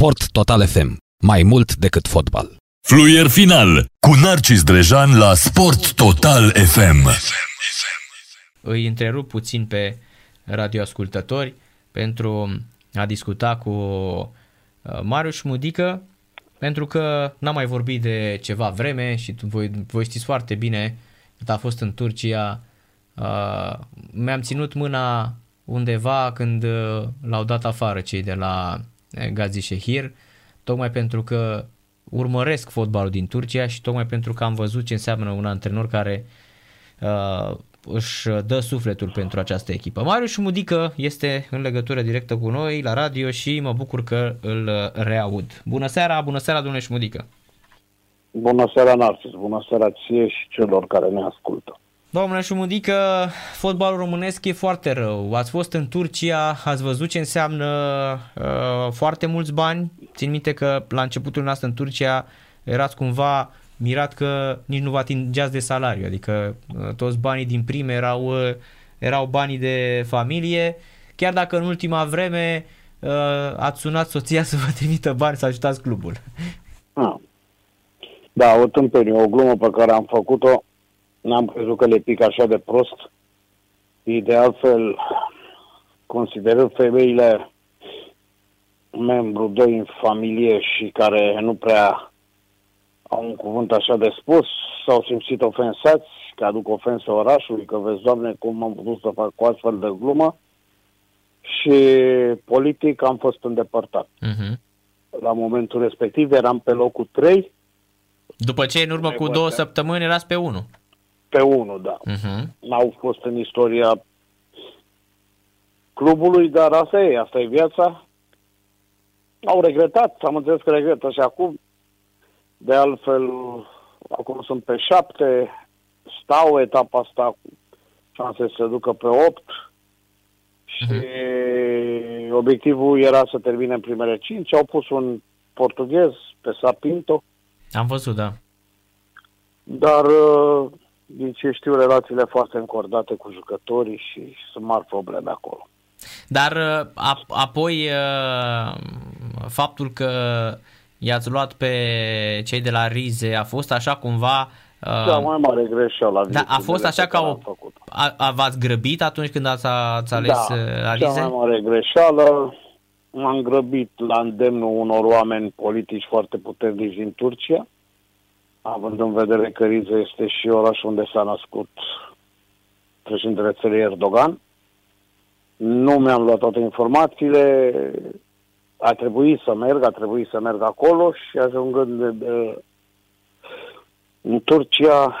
Sport Total FM. Mai mult decât fotbal. Fluier final cu Narcis Drejan la Sport Total FM. Îi întrerup puțin pe radioascultători pentru a discuta cu uh, Marius Mudică, pentru că n-am mai vorbit de ceva vreme și voi, voi știți foarte bine cât a fost în Turcia. Uh, mi-am ținut mâna undeva când uh, l-au dat afară cei de la Gazi Shehir, tocmai pentru că urmăresc fotbalul din Turcia și tocmai pentru că am văzut ce înseamnă un antrenor care uh, își dă sufletul pentru această echipă. Marius Mudică este în legătură directă cu noi la radio și mă bucur că îl reaud. Bună seara, bună seara domnule Șmudică! Bună seara, Narcis! Bună seara ție și celor care ne ascultă! Domnule Șumudică, fotbalul românesc e foarte rău. Ați fost în Turcia, ați văzut ce înseamnă uh, foarte mulți bani. Țin minte că la începutul noastră în Turcia erați cumva mirat că nici nu vă atingeați de salariu, adică uh, toți banii din prime erau, uh, erau banii de familie, chiar dacă în ultima vreme uh, ați sunat soția să vă trimită bani să ajutați clubul. Ah. Da, o tâmpenie, o glumă pe care am făcut-o, n-am crezut că le pic așa de prost. E de altfel, considerând femeile membru doi în familie și care nu prea au un cuvânt așa de spus, s-au simțit ofensați, că aduc ofensă orașului, că vezi, Doamne, cum am putut să fac cu astfel de glumă și politic am fost îndepărtat. Uh-huh. La momentul respectiv eram pe locul 3. După ce în urmă cu două săptămâni erați pe 1. Pe 1, da. Uh-huh. N-au fost în istoria clubului, dar asta e, asta e viața. Au regretat, am înțeles că regretă și acum de altfel, acum sunt pe șapte, stau etapa asta cu șanse să se ducă pe opt și uh-huh. obiectivul era să termine în primele cinci. Au pus un portughez pe Sapinto. Am văzut, da. Dar, uh, din ce știu, relațiile foarte încordate cu jucătorii și sunt mari probleme acolo. Dar uh, apoi uh, faptul că i-ați luat pe cei de la Rize, a fost așa cumva... Uh, da, mai mare greșeală. Da, a fost așa ca o... A, a, v-ați grăbit atunci când ați, ați ales da, uh, Rize? Da, mai mare greșeală. M-am grăbit la îndemnul unor oameni politici foarte puternici din Turcia, având în vedere că Rize este și orașul unde s-a născut președintele țării Erdogan. Nu mi-am luat toate informațiile, a trebuit să merg, a trebuit să merg acolo și ajungând de, de, în Turcia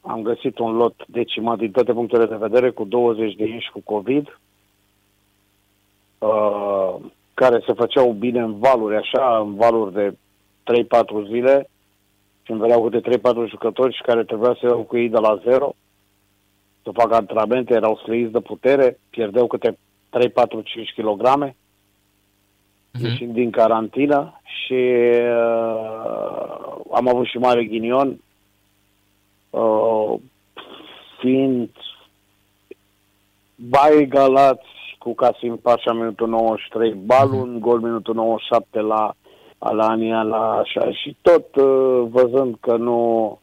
am găsit un lot decimat din toate punctele de vedere cu 20 de inși cu COVID uh, care se făceau bine în valuri, așa, în valuri de 3-4 zile și îmi veneau câte 3-4 jucători și care trebuia să iau cu ei de la zero să facă antrenamente, erau slăiți de putere, pierdeau câte 3-4-5 kg uh-huh. ieșind din carantină și uh, am avut și mare ghinion uh, fiind bai galați cu Casim Pașa minutul 93, Balun, uh-huh. gol minutul 97 la Alania, la așa și tot uh, văzând că nu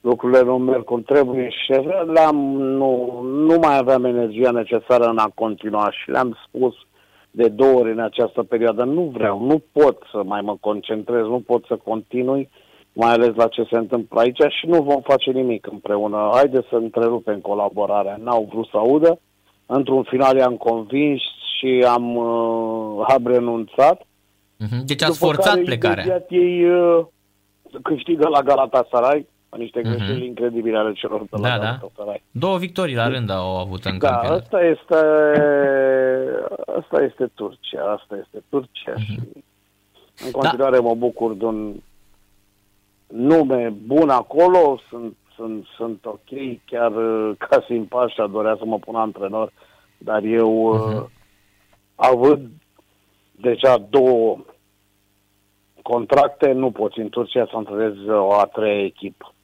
lucrurile nu merg cum trebuie și le-am, nu, nu mai aveam energia necesară în a continua și le-am spus de două ori în această perioadă. Nu vreau, nu pot să mai mă concentrez, nu pot să continui, mai ales la ce se întâmplă aici și nu vom face nimic împreună. Haideți să întrerupem colaborarea. N-au vrut să audă. Într-un final i-am convins și am, uh, am renunțat. Uh-huh. Deci ați forțat plecarea. ei uh, câștigă la Galatasaray niște uh-huh. greșeli incredibile ale celor de la da, da. Două victorii la rând au avut în da, campionat. asta este, asta este Turcia, asta este Turcia uh-huh. și în continuare da. mă bucur de un nume bun acolo, sunt, sunt, sunt ok, chiar Casim Pașa dorea să mă pună antrenor, dar eu uh-huh. având deja două contracte, nu poți în Turcia să antrenezi o a treia echipă.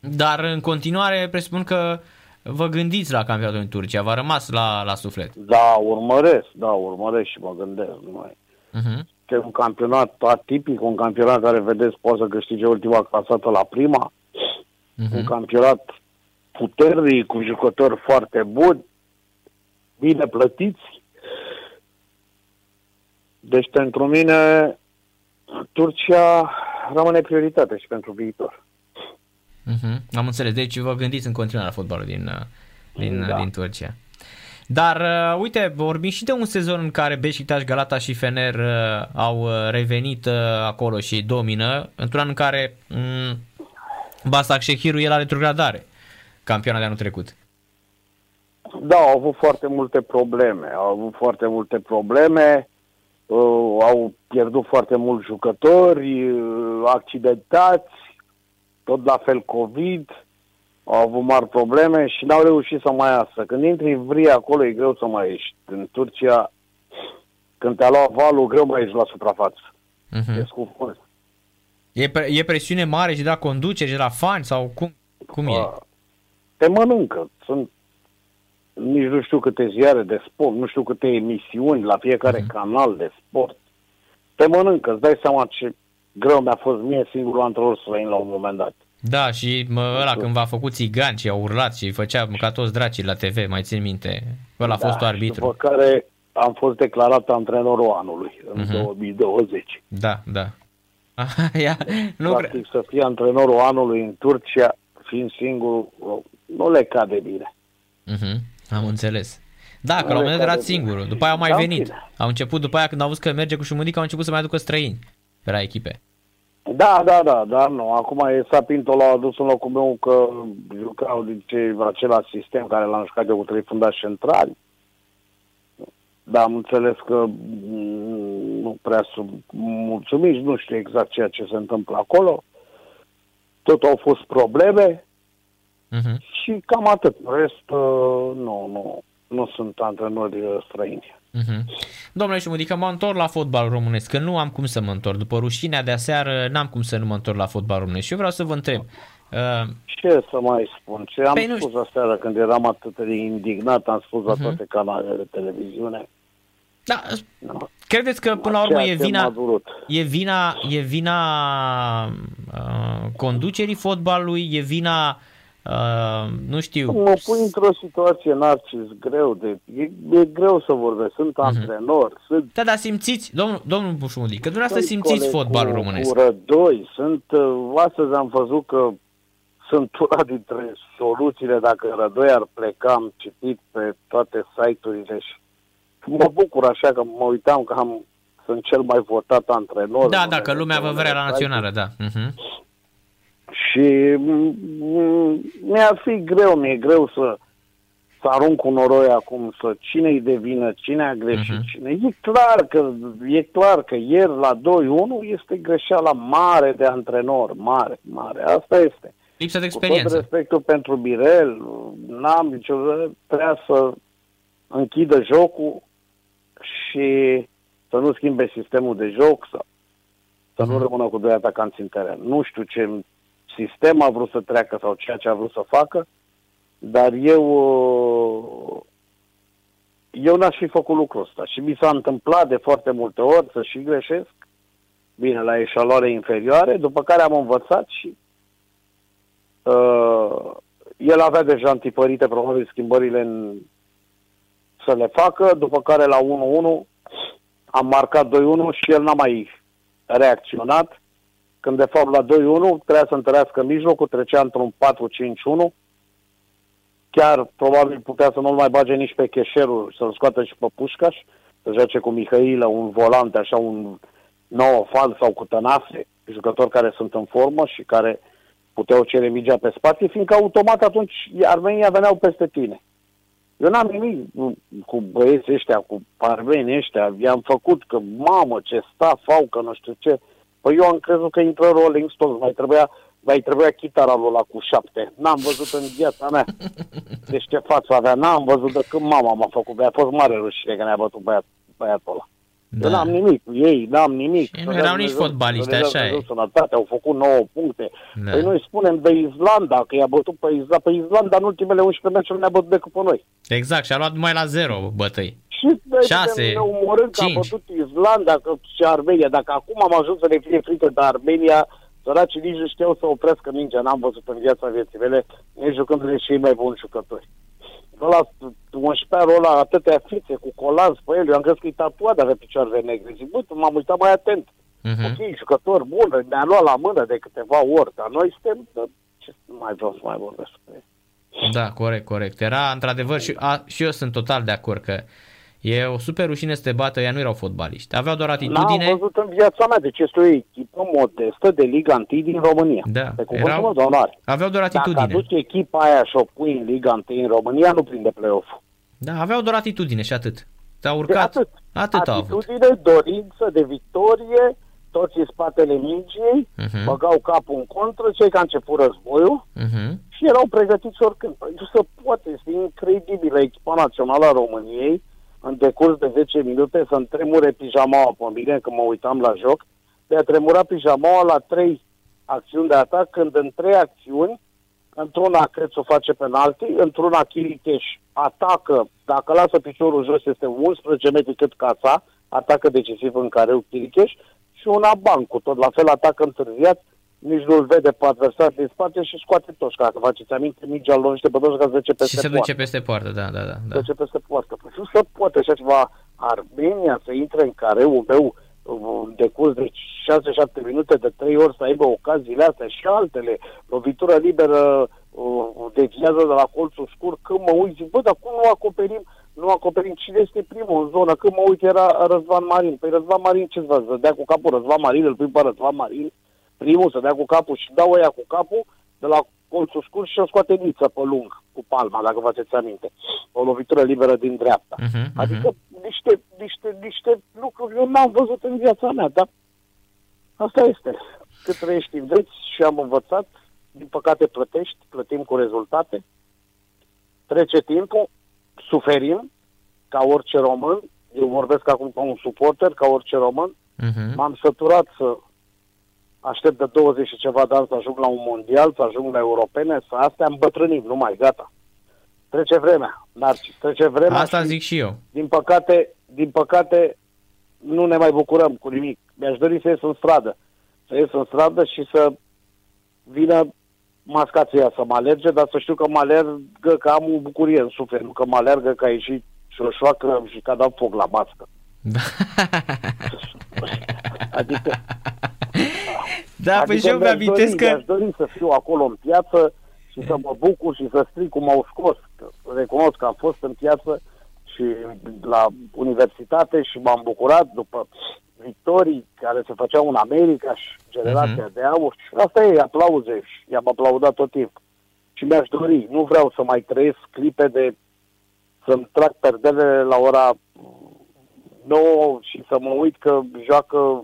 Dar în continuare presupun că vă gândiți la campionatul în Turcia, v-a rămas la, la suflet. Da, urmăresc, da, urmăresc și mă gândesc. Numai. Uh-huh. Este un campionat atipic, un campionat care, vedeți, poate să câștige ultima clasată la prima. Uh-huh. Un campionat puternic, cu jucători foarte buni, bine plătiți. Deci, pentru mine, Turcia rămâne prioritate și pentru viitor. Uh-huh. Am înțeles. Deci vă gândiți în continuare la fotbalul din, uh, din, da. din Turcia. Dar, uh, uite, vorbim și de un sezon în care Beşiktaş, Galata și Fener uh, au uh, revenit uh, acolo și domină, într-un an în care um, Basak Shehiru e la retrogradare, campioana de anul trecut. Da, au avut foarte multe probleme. Au avut foarte multe probleme, uh, au pierdut foarte mulți jucători, uh, accidentați, tot la fel COVID, au avut mari probleme și n-au reușit să mai iasă. Când intri în vrie acolo e greu să mai ieși. În Turcia, când te-a luat valul, greu mai ieși la suprafață. Uh-huh. E scufund. E, pre- e presiune mare și de la conducere și de la fani sau cum, cum e? Uh, Te mănâncă. Sunt nici nu știu câte ziare de sport, nu știu câte emisiuni la fiecare Mhm. canal de sport. Te mănâncă, îți dai seama ce greu mi-a fost mie singurul antrenor străin la un moment dat. Da, și mă, ăla când v-a făcut țigan și a urlat și făcea ca toți dracii la TV, mai țin minte. Ăla a fost Da, și arbitru. După care am fost declarat antrenorul anului în Mhm. 2020. Da, da. Ia, nu cre- Practic să fii antrenorul anului în Turcia, fiind singur, nu le cade bine. Mhm, Am înțeles. Da, că Nu la un le moment dat era cade bine. singurul. După aia au mai Da, venit. bine. Au început după aia când au văzut că merge cu șumudic, au început să mai aducă străini pe la echipe. Da, da, da, dar nu. Acum e Sapinto l-a adus în locul meu că jucau din ce, același sistem care l-am jucat eu cu trei fundași centrali. Dar am înțeles că mm, nu prea sunt mulțumiți, nu știu exact ceea ce se întâmplă acolo. Tot au fost probleme Mhm. și cam atât. În rest, uh, nu, nu, nu sunt antrenori uh, străini. Mhm. Domnule Șumudică, mă întorc la fotbal românesc, că nu am cum să mă întorc. După rușinea de aseară, n-am cum să nu mă întorc la fotbal românesc. Și eu vreau să vă întreb. Uh, Ce să mai spun? Ce am Păi nu spus aseară când eram atât de indignat, am spus la Mhm. toate canalele de televiziune. da, Nu. credeți că până la urmă Ceea e ce m-a vina, durut. e vina, e vina uh, conducerii fotbalului, e vina, uh, nu știu, Mă pui într-o situație, Narcis, greu de... E, e greu să vorbesc. Sunt Mhm. antrenor, sunt... Da, dar simțiți, domnul, domnul Bușumudic, că dumneavoastră sunt simțiți coleg fotbalul cu, românesc. Cu rădoi, sunt... Uh, astăzi am văzut că sunt una dintre soluțiile dacă rădoi ar pleca, am citit pe toate site-urile și mă bucur așa că mă uitam că am, sunt cel mai votat antrenor. Da, în da, că lumea vă unele vrea la site-uri. națională, da. Mhm. Și mm, mm, mi-ar fi greu, mi-e greu să, să arunc cu noroi acum, să cine-i de vină, cine a greșit, Mhm. cine. E clar că, e clar că ieri la 2-1 este greșeala mare de antrenor, mare, mare. Asta este. Lipsă de Cu tot experiență. respectul pentru Birel, n-am nicio... Trebuia să închidă jocul și să nu schimbe sistemul de joc, să, să nu Mhm. rămână cu doi atacanți în teren. Nu știu ce sistem a vrut să treacă sau ceea ce a vrut să facă, dar eu uh, eu n-aș fi făcut lucrul ăsta. Și mi s-a întâmplat de foarte multe ori să și greșesc, bine, la eșaloare inferioare, după care am învățat și uh, el avea deja întipărite probabil schimbările în, să le facă, după care la 1-1 am marcat 2-1 și el n-a mai reacționat, când de fapt la 2-1 trebuia să întărească mijlocul, trecea într-un 4-5-1, chiar probabil putea să nu-l mai bage nici pe Cheșerul, să-l scoată și pe Pușcaș, să joace cu Mihailă, un volant, așa un nou fal sau cu Tănase, jucători care sunt în formă și care puteau cere mingea pe spație, fiindcă automat atunci armenii veneau peste tine. Eu n-am nimic cu- cu băieții ăștia, cu parvenii ăștia. I-am făcut că, mamă, ce staff au, că nu știu ce. Păi eu am crezut că intră Rolling Stones, mai trebuia, mai trebuia chitara lui ăla cu șapte. N-am văzut în viața mea. Deci ce față avea, n-am văzut de când mama m-a făcut. Mi-a fost mare rușine că ne-a bătut băiat, băiatul ăla. Da. Eu n-am nimic cu ei, n-am nimic. Și Să nu dea erau nici Dumnezeu- fotbaliști, să le dea așa e. Dumnezeu Sănătate, au făcut 9 puncte. Da. Păi noi spunem de Islanda, că i-a bătut pe Islanda. Pe Islanda în ultimele 11 meciuri ne-a bătut decât pe noi. Exact, și a luat numai la zero bătăi. Și Șase, ne umorând că a cinci. bătut Islanda că, și Armenia. Dacă acum am ajuns să ne fie frică de Armenia, săracii nici nu știau să oprească mingea. N-am văzut în viața vieții mele, nici jucându-le și ei mai buni jucători. Ăla, 11 ăla, atâtea fițe cu colanți pe el, eu am crezut că e tatuat de pe picioarele negre. Zic, bă, m-am uitat mai atent. Mhm. Ok, jucător bun, ne-a luat la mână de câteva ori, dar noi suntem, da, ce să mai vreau să mai vorbesc cu ei. Da, corect, corect. Era într-adevăr și, a, și eu sunt total de acord că e o super rușine să te bată, ea nu erau fotbaliști. Aveau doar atitudine. N-am văzut în viața mea, deci este o echipă modestă de Liga 1 din România. Da, Pe cuvântul erau- meu de onoare. Aveau doar Dacă atitudine. aduci echipa aia și o pui în Liga 1 în România, nu prinde play-off. Da, aveau doar atitudine și atât. S-au urcat. atât. Atât au avut. Atitudine, dorință de victorie, toți în spatele mingii, Mhm. băgau capul în contră, cei care au început războiul Mhm. și erau pregătiți oricând. Păi nu se poate, este incredibil echipa națională a României în decurs de 10 minute să-mi tremure pijamaua pe mine când mă uitam la joc, de a tremura pijamaua la 3 acțiuni de atac, când în 3 acțiuni, într-una Crețu face penalti, într-una Chiricheș atacă, dacă lasă piciorul jos este 11 metri cât cața, atacă decisiv în careu Chiricheș și una Bancu, tot la fel atacă întârziat, nici nu-l vede pe adversar din spate și scoate toșca. Dacă faceți aminte, mingea îl lovește pe toșca să zice Și peste se poartă. duce peste poartă, da, da, da. da. Trece peste poartă. Păi nu se poate așa ceva. Armenia să intre în careul meu uh, în decurs de 6-7 minute, de 3 ori să aibă ocaziile astea și altele. Lovitură liberă uh, deviază de la colțul scurt. Când mă uit, zic, bă, dar cum nu acoperim nu acoperim cine este primul în zonă. Când mă uit era Răzvan Marin. Păi Răzvan Marin ce să dea cu capul Răzvan Marin, îl pui pe Răzvan Marin, primul să dea cu capul și dau ăia cu capul de la colțul scurt și o scoate niță pe lung cu palma, dacă vă faceți aminte. O lovitură liberă din dreapta. Mhm, mhm. Adică niște, niște, niște lucruri eu n-am văzut în viața mea, dar asta este. Cât trăiești înveți și am învățat, din păcate plătești, plătim cu rezultate. Trece timpul, suferim, ca orice român, eu vorbesc acum ca un suporter, ca orice român, Mhm. M-am săturat să aștept de 20 și ceva de ani să ajung la un mondial, să ajung la europene, să astea îmbătrânim, nu mai, gata. Trece vremea, Narcis, trece vremea Asta și, zic și eu. din păcate, din păcate, nu ne mai bucurăm cu nimic. Mi-aș dori să ies în stradă, să ies în stradă și să vină mascația să mă alerge, dar să știu că mă alergă că am o bucurie în suflet, nu că mă alergă că a ieșit și o șoacă și că a dat foc la mască. Adică Da, păi și eu mi-aș mi-amintesc dori, că... Mi-aș dori să fiu acolo în piață și să mă bucur și să strig cum au scos. Că Recunosc că am fost în piață și la universitate și m-am bucurat după victorii care se făceau în America și generația Mhm. de aur. Și asta e aplauze și i-am aplaudat tot timpul. Și mi-aș dori, nu vreau să mai trăiesc clipe de să-mi trag perdele la ora 9 și să mă uit că joacă uh,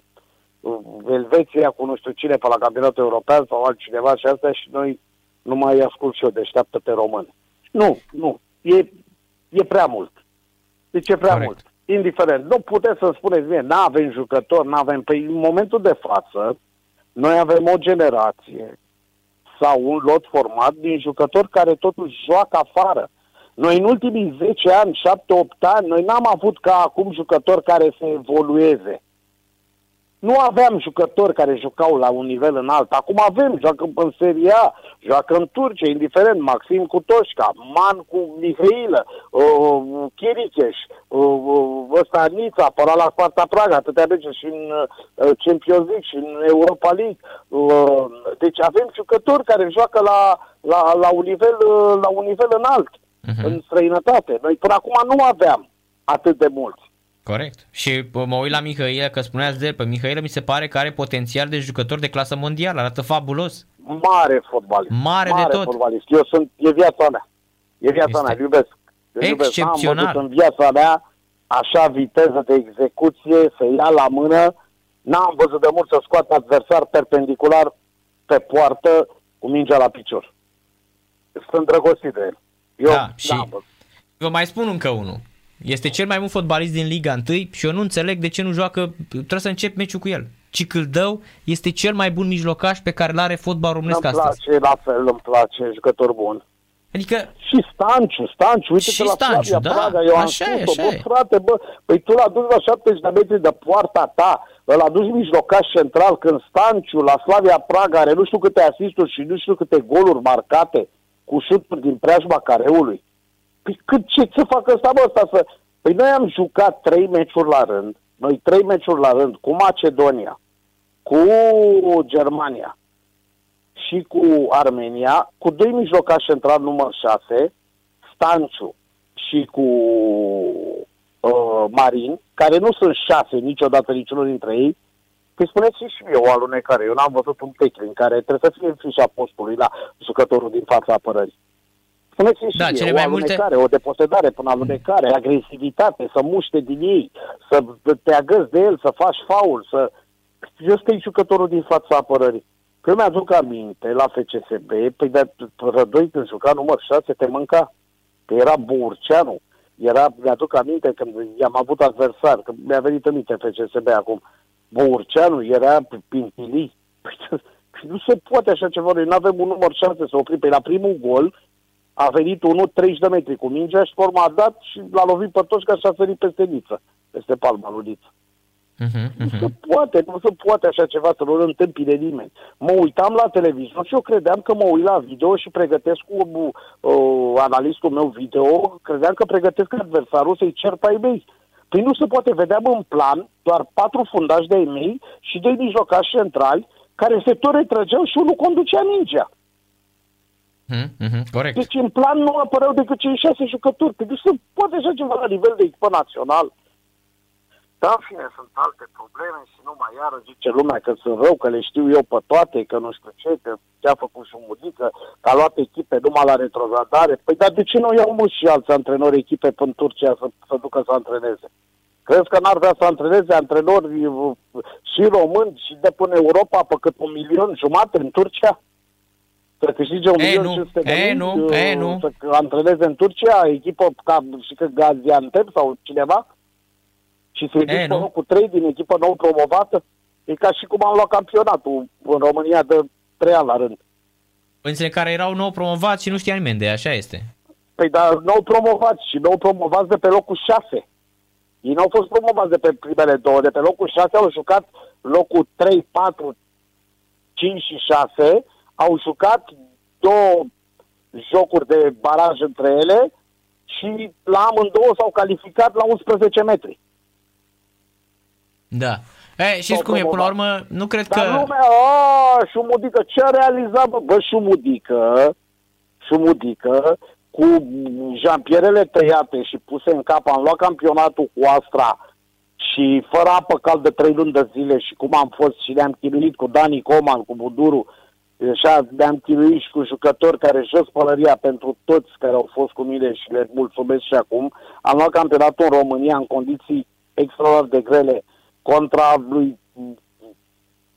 Elveția cu nu știu cine pe la campionatul european sau altcineva și astea și noi nu mai ascult și eu, deșteaptă pe român. Nu, nu, e, e prea mult. Deci e prea Corect. mult. Indiferent. Nu puteți să spuneți mie, nu avem jucători, nu avem... Păi în momentul de față, noi avem o generație sau un lot format din jucători care totuși joacă afară. Noi în ultimii 10 ani, 7-8 ani, noi n-am avut ca acum jucători care să evolueze. Nu aveam jucători care jucau la un nivel înalt. Acum avem, joacă în Serie A, joacă în Turcia, indiferent, Maxim cu Toșca, Man cu Mihailă, uh, Chiricheș, uh, uh, ăsta Nița, apăra la Sparta Praga, atâtea meci și în uh, Champions League și în Europa League. Uh, deci avem jucători care joacă la, la, la, un, nivel, uh, la un nivel înalt, Mhm. în străinătate. Noi până acum nu aveam atât de mulți. Corect. Și bă, mă uit la Mihailă, că spuneați de el, pe Mihailă mi se pare că are potențial de jucător de clasă mondială, arată fabulos. Mare fotbalist. Mare de tot. fotbalist. Eu sunt, e viața mea. E viața Este mea, îl iubesc. Îl iubesc. N-am excepțional. văzut în viața mea așa viteză de execuție, să ia la mână. N-am văzut de mult să scoată adversar perpendicular pe poartă cu mingea la picior. Sunt îndrăgostit de el. Eu Da, și- n-am văzut. Vă mai spun încă unul. Este cel mai bun fotbalist din Liga 1 și eu nu înțeleg de ce nu joacă, trebuie să încep meciul cu el. Cicâldău este cel mai bun mijlocaș pe care îl are fotbal românesc Îmi astăzi. place, la fel îmi place, jucător bun. Adică... Și Stanciu, Stanciu, uite și la Stanciu, Flavia da, Praga, eu am așa e, spus-o, așa bă, e. frate, bă, păi tu l-a dus la 70 de metri de poarta ta, îl aduci mijlocaș central, când Stanciu la Slavia Praga are nu știu câte asisturi și nu știu câte goluri marcate cu șuturi din preajma careului. Păi cât ce să facă ăsta, bă, ăsta să... Păi noi am jucat trei meciuri la rând, noi trei meciuri la rând, cu Macedonia, cu Germania și cu Armenia, cu doi mijlocași central număr 6, Stanciu și cu uh, Marin, care nu sunt șase niciodată niciunul dintre ei, Păi spuneți și mie o alunecare. Eu n-am văzut un teclin care trebuie să fie în fișa postului la jucătorul din fața apărării. Spuneți și Da, mie, cele o mai alunecare, multe- o deposedare până alunecare, agresivitate, să muște din ei, să te agăzi de el, să faci faul, să... Eu sunt jucătorul din fața apărării. Că eu mi-aduc aminte la FCSB, păi de Rădoi când juca număr 6 te mânca. Că era Burceanu. Era, mi-aduc aminte când i-am avut adversar, că mi-a venit în minte FCSB acum. Burceanu era Pintilii. Păi, nu se poate așa ceva. Noi nu avem un număr 6 să oprim. Pe la primul gol a venit unul 30 de metri cu mingea și pe urmă a dat și l-a lovit pe toți ca și a sărit peste Niță, peste palma lui Niță. Uh-huh, Nu uh-huh. se poate, nu se poate așa ceva să nu-l întâmpine nimeni. Mă uitam la televizor și eu credeam că mă uit la video și pregătesc cu uh, analistul meu video, credeam că pregătesc adversarul să-i cer pe ai mei. Păi nu se poate, vedeam în plan doar patru fundași de-ai mei și doi mijlocași centrali care se tot retrăgeau și unul conducea mingea. Uh-huh, uh-huh. Corect. Deci în plan nu apăreau decât cei șase jucători. Păi nu se poate așa ceva la nivel de echipă național. Da, în fine, sunt alte probleme și numai iară zice lumea că sunt rău, că le știu eu pe toate, că nu știu ce, că ce a făcut și Mudică, că a luat echipe numai la retrogradare. Păi dar de ce nu iau mă și alți antrenori echipe până Turcia să, să ducă să antreneze? Crezi că n-ar vrea să antreneze antrenori uh, și români și de până Europa pe cât un milion jumate în Turcia? Să câștige un E, milion nu. 500 de E, mii, nu. uh, E, nu. să antreneze în Turcia echipă ca și că Gaziantep sau cineva? Și să-i E, duci pe nu. locul 3 din echipă nou promovată? E ca și cum am luat campionatul în România de 3 ani la rând. Părințile care erau nou promovați și nu știa nimeni de ei, așa este. Păi dar nou promovați și nou promovați de pe locul 6. Ei n-au fost promovați de pe primele două, de pe locul 6 au jucat locul 3, 4, 5 și 6, au jucat două jocuri de baraj între ele și la amândouă s-au calificat la 11 metri. Da. E, știți S-au cum e, până la promovat. urmă, nu cred Dar că... lumea, a, șumudică, ce a realizat, bă, bă șumudică, șumudică, cu jampierele tăiate și puse în cap, am luat campionatul cu Astra și fără apă caldă trei luni de zile și cum am fost și ne-am chinuit cu Dani Coman, cu Buduru, așa ne-am chinuit și cu jucători care jos pălăria pentru toți care au fost cu mine și le mulțumesc și acum. Am luat campionatul în România în condiții extraordinar de grele contra lui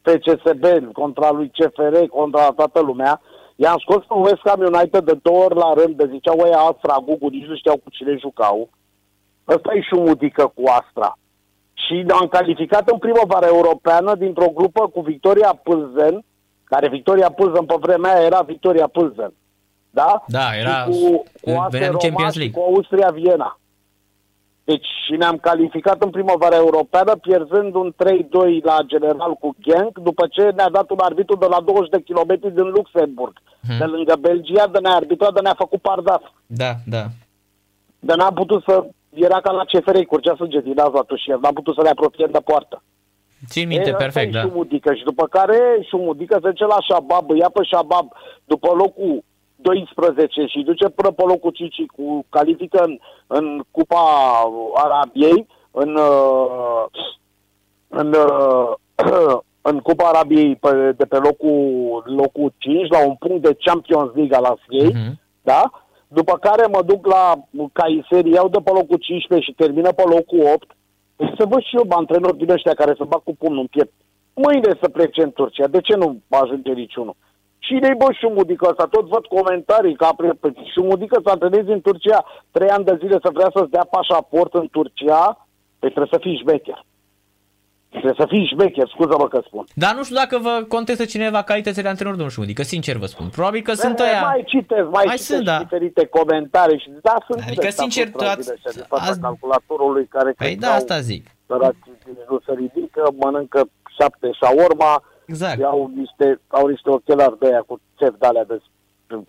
PCSB, contra lui CFR, contra toată lumea. I-am scos pe West Ham United de două ori la rând, de ziceau ăia Astra, Gugu, nici nu știau cu cine jucau. Ăsta e șumudică cu Astra. Și am calificat în primăvară europeană dintr-o grupă cu Victoria Pâlzen, care Victoria Pâlzen pe vremea aia era Victoria Pâlzen. Da? Da, era- Și cu, cu venea Aster din Roma Champions și League. cu Austria Viena. Deci și ne-am calificat în primăvara europeană pierzând un 3-2 la general cu Genk, după ce ne-a dat un arbitru de la 20 de kilometri din Luxemburg, Hmm. de lângă Belgia, de ne-a arbitrat, de ne-a făcut pardaf. Da, da. De n-am putut să... Era ca la CFR, îi curgea sânge din naza și n-am putut să ne apropiem de poartă. Țin minte E, perfect, asta e da. Șumudică. Și după care Șumudică se duce la Shabab, îi ia pe Shabab după locul 12 și duce până pe locul 5 cu califică în, în Cupa Arabiei, în, uh, în, uh, în Cupa Arabiei pe, de pe locul, locul 5 la un punct de Champions League al Asiei, Mhm. da? După care mă duc la Caiseri, iau de pe locul 15 și termină pe locul 8. Deci să văd și eu antrenori din ăștia care să bag cu pumnul în piept. Mâine să plece în Turcia. De ce nu ajunge niciunul? Cine-i bă șumudică ăsta? Tot văd comentarii că apre... șumudică să antrenezi în Turcia trei ani de zile să vrea să-ți dea pașaport în Turcia, păi trebuie să fii șmecher. Trebuie să fii șmecher, scuză-mă că spun. Dar nu știu dacă vă contestă cineva calitățile de antrenor, domnul Șumudi, că sincer vă spun. Probabil că sunt Eh, ăia... Mai citesc, mai, Mai citesc sunt, da. diferite comentarii și da, sunt Adică, ăștia sincer, frustrați tu ați- de ăștia, din fața ați- calculatorului care Păi cred da, că au asta zic. săraci nu se ridică, mănâncă șapte șaorma, Exact. și au niște, au niște ochelari de aia cu țep de alea de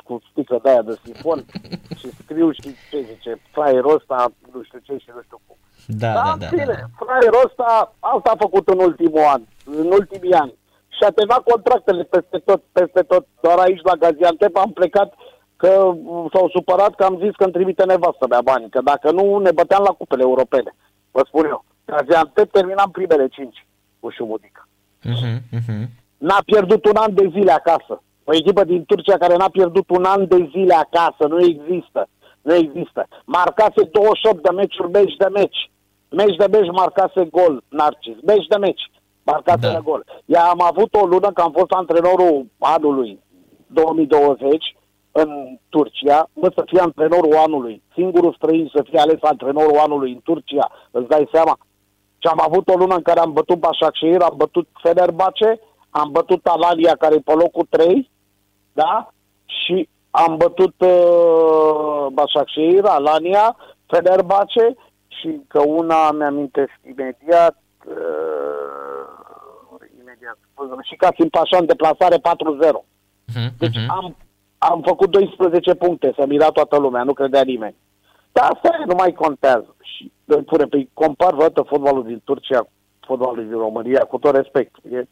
cu sticlă de aia de sifon și scriu și ce zice, fraierul ăsta, nu știu ce și nu știu cum. Da, da, Dar, da. în da, fine, da. fraierul ăsta, asta a făcut în ultimul an, în ultimii ani. Și a terminat contractele peste tot, peste tot. Doar aici la Gaziantep am plecat că m, s-au supărat că am zis că îmi trimite nevastă mea bani, că dacă nu ne băteam la cupele europene. Vă spun eu. Gaziantep terminam primele cinci cu Șumudică. Mhm, mhm. N-a pierdut un an de zile acasă. O echipă din Turcia care n-a pierdut un an de zile acasă. Nu există. Nu există. Marcase 28 de meciuri, meci de meci. Meci de meci marcase gol, Narcis. Meci de meci marcase Da. da. gol. Ea am avut o lună că am fost antrenorul anului 2020 în Turcia, mă să fie antrenorul anului. Singurul străin să fie ales antrenorul anului în Turcia, îți dai seama? Și am avut o lună în care am bătut Başakşehir, am bătut Fenerbahce, am bătut Alania care e pe locul 3, da? Și am bătut uh, Başakşehir, Alania, Fenerbahce și că una mi-amintesc imediat uh, imediat și Casim Pașa în deplasare 4-0. Mhm, Deci mhm. am, am făcut 12 puncte, să mira toată lumea, nu credea nimeni. Dar asta e, nu mai contează. Și îmi pune, păi compar vreodată fotbalul din Turcia cu fotbalul din România, cu tot respect. E,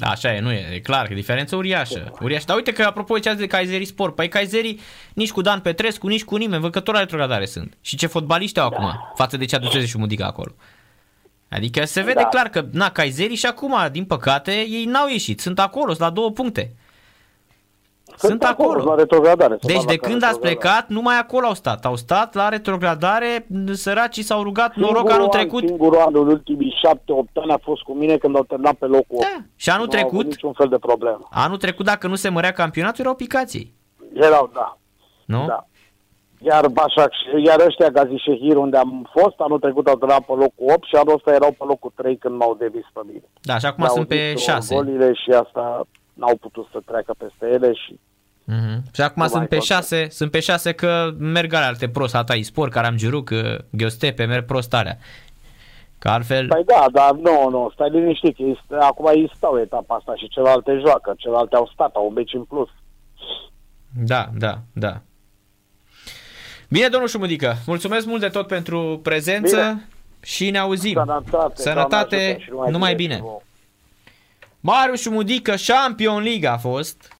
Da, așa e, nu e, e clar, că e diferență uriașă. uriașă. Dar uite că, apropo, ce de Kayseri Sport, păi Kayseri nici cu Dan Petrescu, nici cu nimeni, văd că tot la retrogradare sunt. Și ce fotbaliști au acum, față de ce aduceze și Mudica acolo. Adică se vede Da. clar că, na, Kayseri și acum, din păcate, ei n-au ieșit, sunt acolo, sunt la două puncte. Sunt acolo. La retrogradare. se Deci bat de la când ați retrogradare. plecat, numai acolo au stat. Au stat la retrogradare, săracii s-au rugat noroc Singurul anul an- trecut. Singurul an în ultimii șapte-opt ani a fost cu mine când au terminat pe locul 8. Da. Și anul nu au avut trecut, niciun fel de problemă. anul trecut, dacă nu se mărea campionatul, erau picații. Erau, da. Nu? Da. Iar Başak, iar ăștia Gazishehir unde am fost, anul trecut au terminat pe locul 8 și anul ăsta erau pe locul 3 când m-au devis pe mine. Da, și acum Le-au sunt pe zis 6. Golile și asta n-au putut să treacă peste ele și Mhm. Și acum Nu sunt mai pe contează. 6, sunt pe 6 că merg ale alte prost, Atai Sport, Caramgiuruc, Gheostepe, merg prost alea. Că altfel, Păi da, dar nu, nu, stai liniștit, că este, acum ei stau etapa asta și celelalte joacă, celelalte au stat, au un meci în plus. da, da, da. Bine, domnul Șumudică, mulțumesc mult de tot pentru prezență Bine. și ne auzim. Sănătate, Sănătate, Doamne ajută și numai bine. vouă. Marius Șumudică, Champion League a fost.